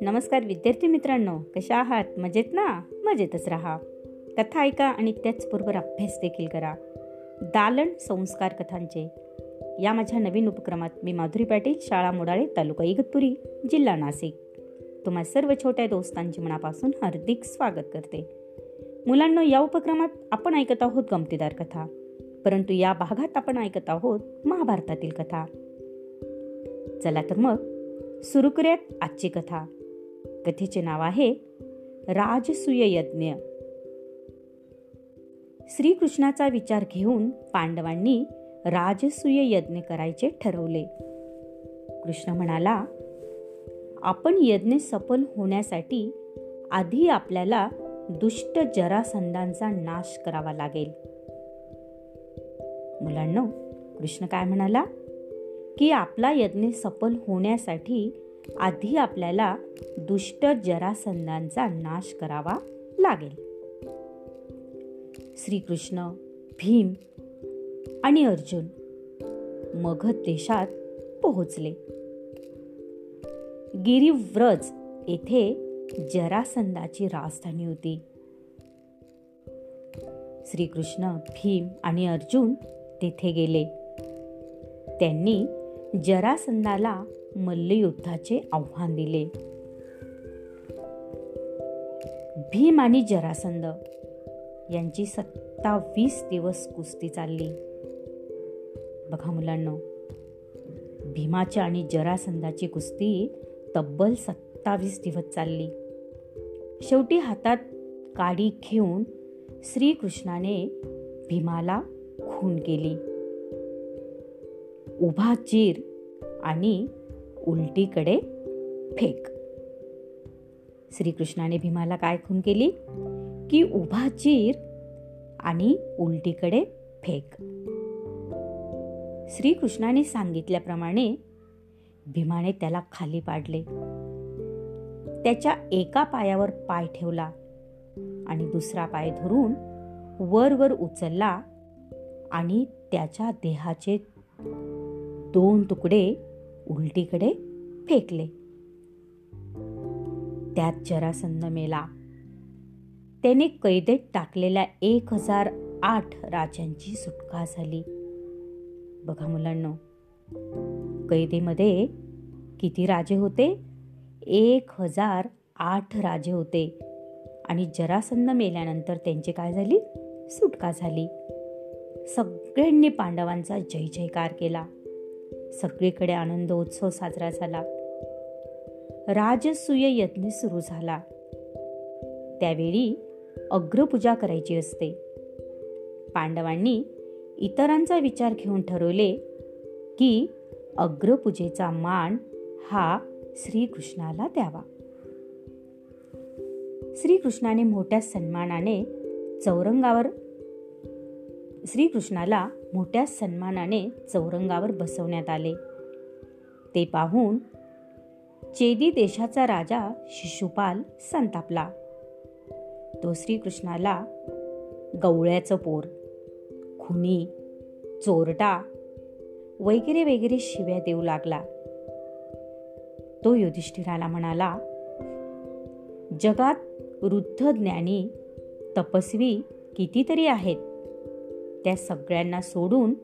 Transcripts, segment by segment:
नमस्कार विद्यार्थी मित्रांनो कशा आहात? मजेत ना? मजेतच राहा. कथा ऐका आणि त्याचबरोबर अभ्यास देखील करा. दालन संस्कार कथांचे. या माझ्या नवीन उपक्रमात मी माधुरी पाटील शाळा मोडाळे तालुका इगतपुरी जिल्हा नाशिक. तुम्हा सर्व छोट्या दोस्तांचे मनापासून हार्दिक स्वागत करते. मुलांना या उपक्रमात आपण ऐकत आहोत गमतीदार कथा. परंतु या भागात आपण ऐकत आहोत महाभारतातील कथा. चला तर मग सुरू करूयात आजची कथा. कथेचे नाव आहे राजसूय यज्ञ श्रीकृष्णाचा विचार घेऊन पांडवांनी राजसूय यज्ञ करायचे ठरवले. कृष्ण म्हणाला आपण यज्ञ सफल होण्यासाठी आधी आपल्याला दुष्ट जरासंधांचा नाश करावा लागेल. मुलांना कृष्ण काय म्हणाला? की आपला यज्ञ सफल होण्यासाठी आधी आपल्याला दुष्ट जरासंधांचा नाश करावा लागेल. श्रीकृष्ण भीम आणि अर्जुन मगध देशात पोहोचले. गिरिव्रज येथे जरासंधाची राजधानी होती. श्रीकृष्ण भीम आणि अर्जुन तेथे गेले. त्यांनी जरासंधाला मल्लयुद्धाचे आव्हान दिले. भीम आणि जरासंध यांची सत्तावीस दिवस कुस्ती चालली. बघा मुलांना भीमाच्या आणि जरासंधाची कुस्ती तब्बल सत्तावीस दिवस चालली. शेवटी हातात काडी घेऊन श्रीकृष्णाने भीमाला खून केली उभा चीर आणि उलटीकडे फेक. श्रीकृष्णाने भीमाला काय खून केली? की उभा चीर आणि उलटीकडे फेक. श्रीकृष्णाने सांगितल्याप्रमाणे भीमाने त्याला खाली पाडले. त्याच्या एका पायावर पाय ठेवला आणि दुसरा पाय धरून वर वर उचलला आणि त्याच्या देहाचे दोन तुकडे उलटीकडे फेकले. त्यात जरासंध मेला. त्याने कैदेत टाकलेल्या एक हजार आठ राजांची सुटका झाली. बघा मुलांना कैदेमध्ये किती राजे होते? एक हजार आठ राजे होते. आणि जरासंध मेल्यानंतर त्यांची काय झाली? सुटका झाली. सगळ्यांनी पांडवांचा जय जयकार केला. सगळीकडे आनंद उत्सव साजरा झाला. राजसूय यज्ञ सुरू झाला. त्यावेळी अग्रपूजा करायची असते. पांडवांनी इतरांचा विचार घेऊन ठरवले की अग्रपूजेचा मान हा श्रीकृष्णाला द्यावा. श्रीकृष्णाने मोठ्या सन्मानाने चौरंगावर श्रीकृष्णाला मोठ्या सन्मानाने चौरंगावर बसवण्यात आले. ते पाहून चेदी देशाचा राजा शिशुपाल संतापला. तो श्रीकृष्णाला गवळ्याचं पोर खुनी चोरटा वगैरे वगैरे शिव्या देऊ लागला. तो युधिष्ठिराला म्हणाला जगात वृद्ध ज्ञानी तपस्वी कितीतरी आहेत. त्या सगळ्यांना सोडून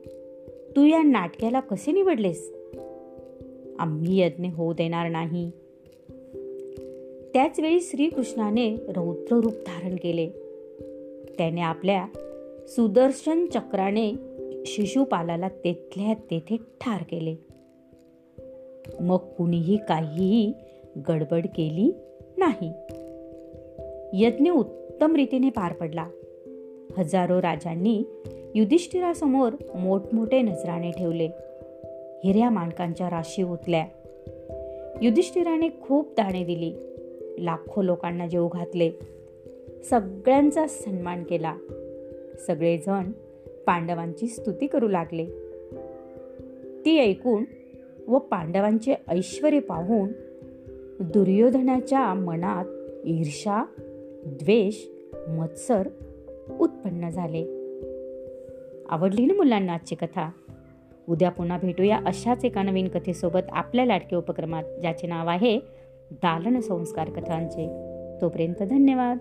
तू या नाटक्याला कसे निवडलेस? आम्ही यज्ञ होऊ देणार नाही. त्याच वेळी श्रीकृष्णाने रौद्र रूप धारण केले. त्याने आपल्या सुदर्शन चक्राने शिशुपालाला तेथल्या तेथे ठार केले. मग कुणीही काहीही गडबड केली नाही. यज्ञ उत्तम रीतीने पार पडला. हजारो राजांनी युधिष्ठिरासमोर मोठमोठे नजराने ठेवले. हिऱ्या माणकांच्या राशी उतल्या युधिष्ठिराने खूप दाणे दिली. लाखो लोकांना जेव घातले. सगळ्यांचा सन्मान केला. सगळेजण पांडवांची स्तुती करू लागले. ती ऐकून व पांडवांचे ऐश्वर पाहून दुर्योधनाच्या मनात ईर्षा द्वेष मत्सर उत्पन्न झाले. आवडली ना मुलांना आजची कथा? उद्या पुन्हा भेटूया अशाच एका नवीन कथेसोबत आपल्या लाडके उपक्रमात ज्याचे नाव आहे दालन संस्कार कथांचे. तोपर्यंत धन्यवाद.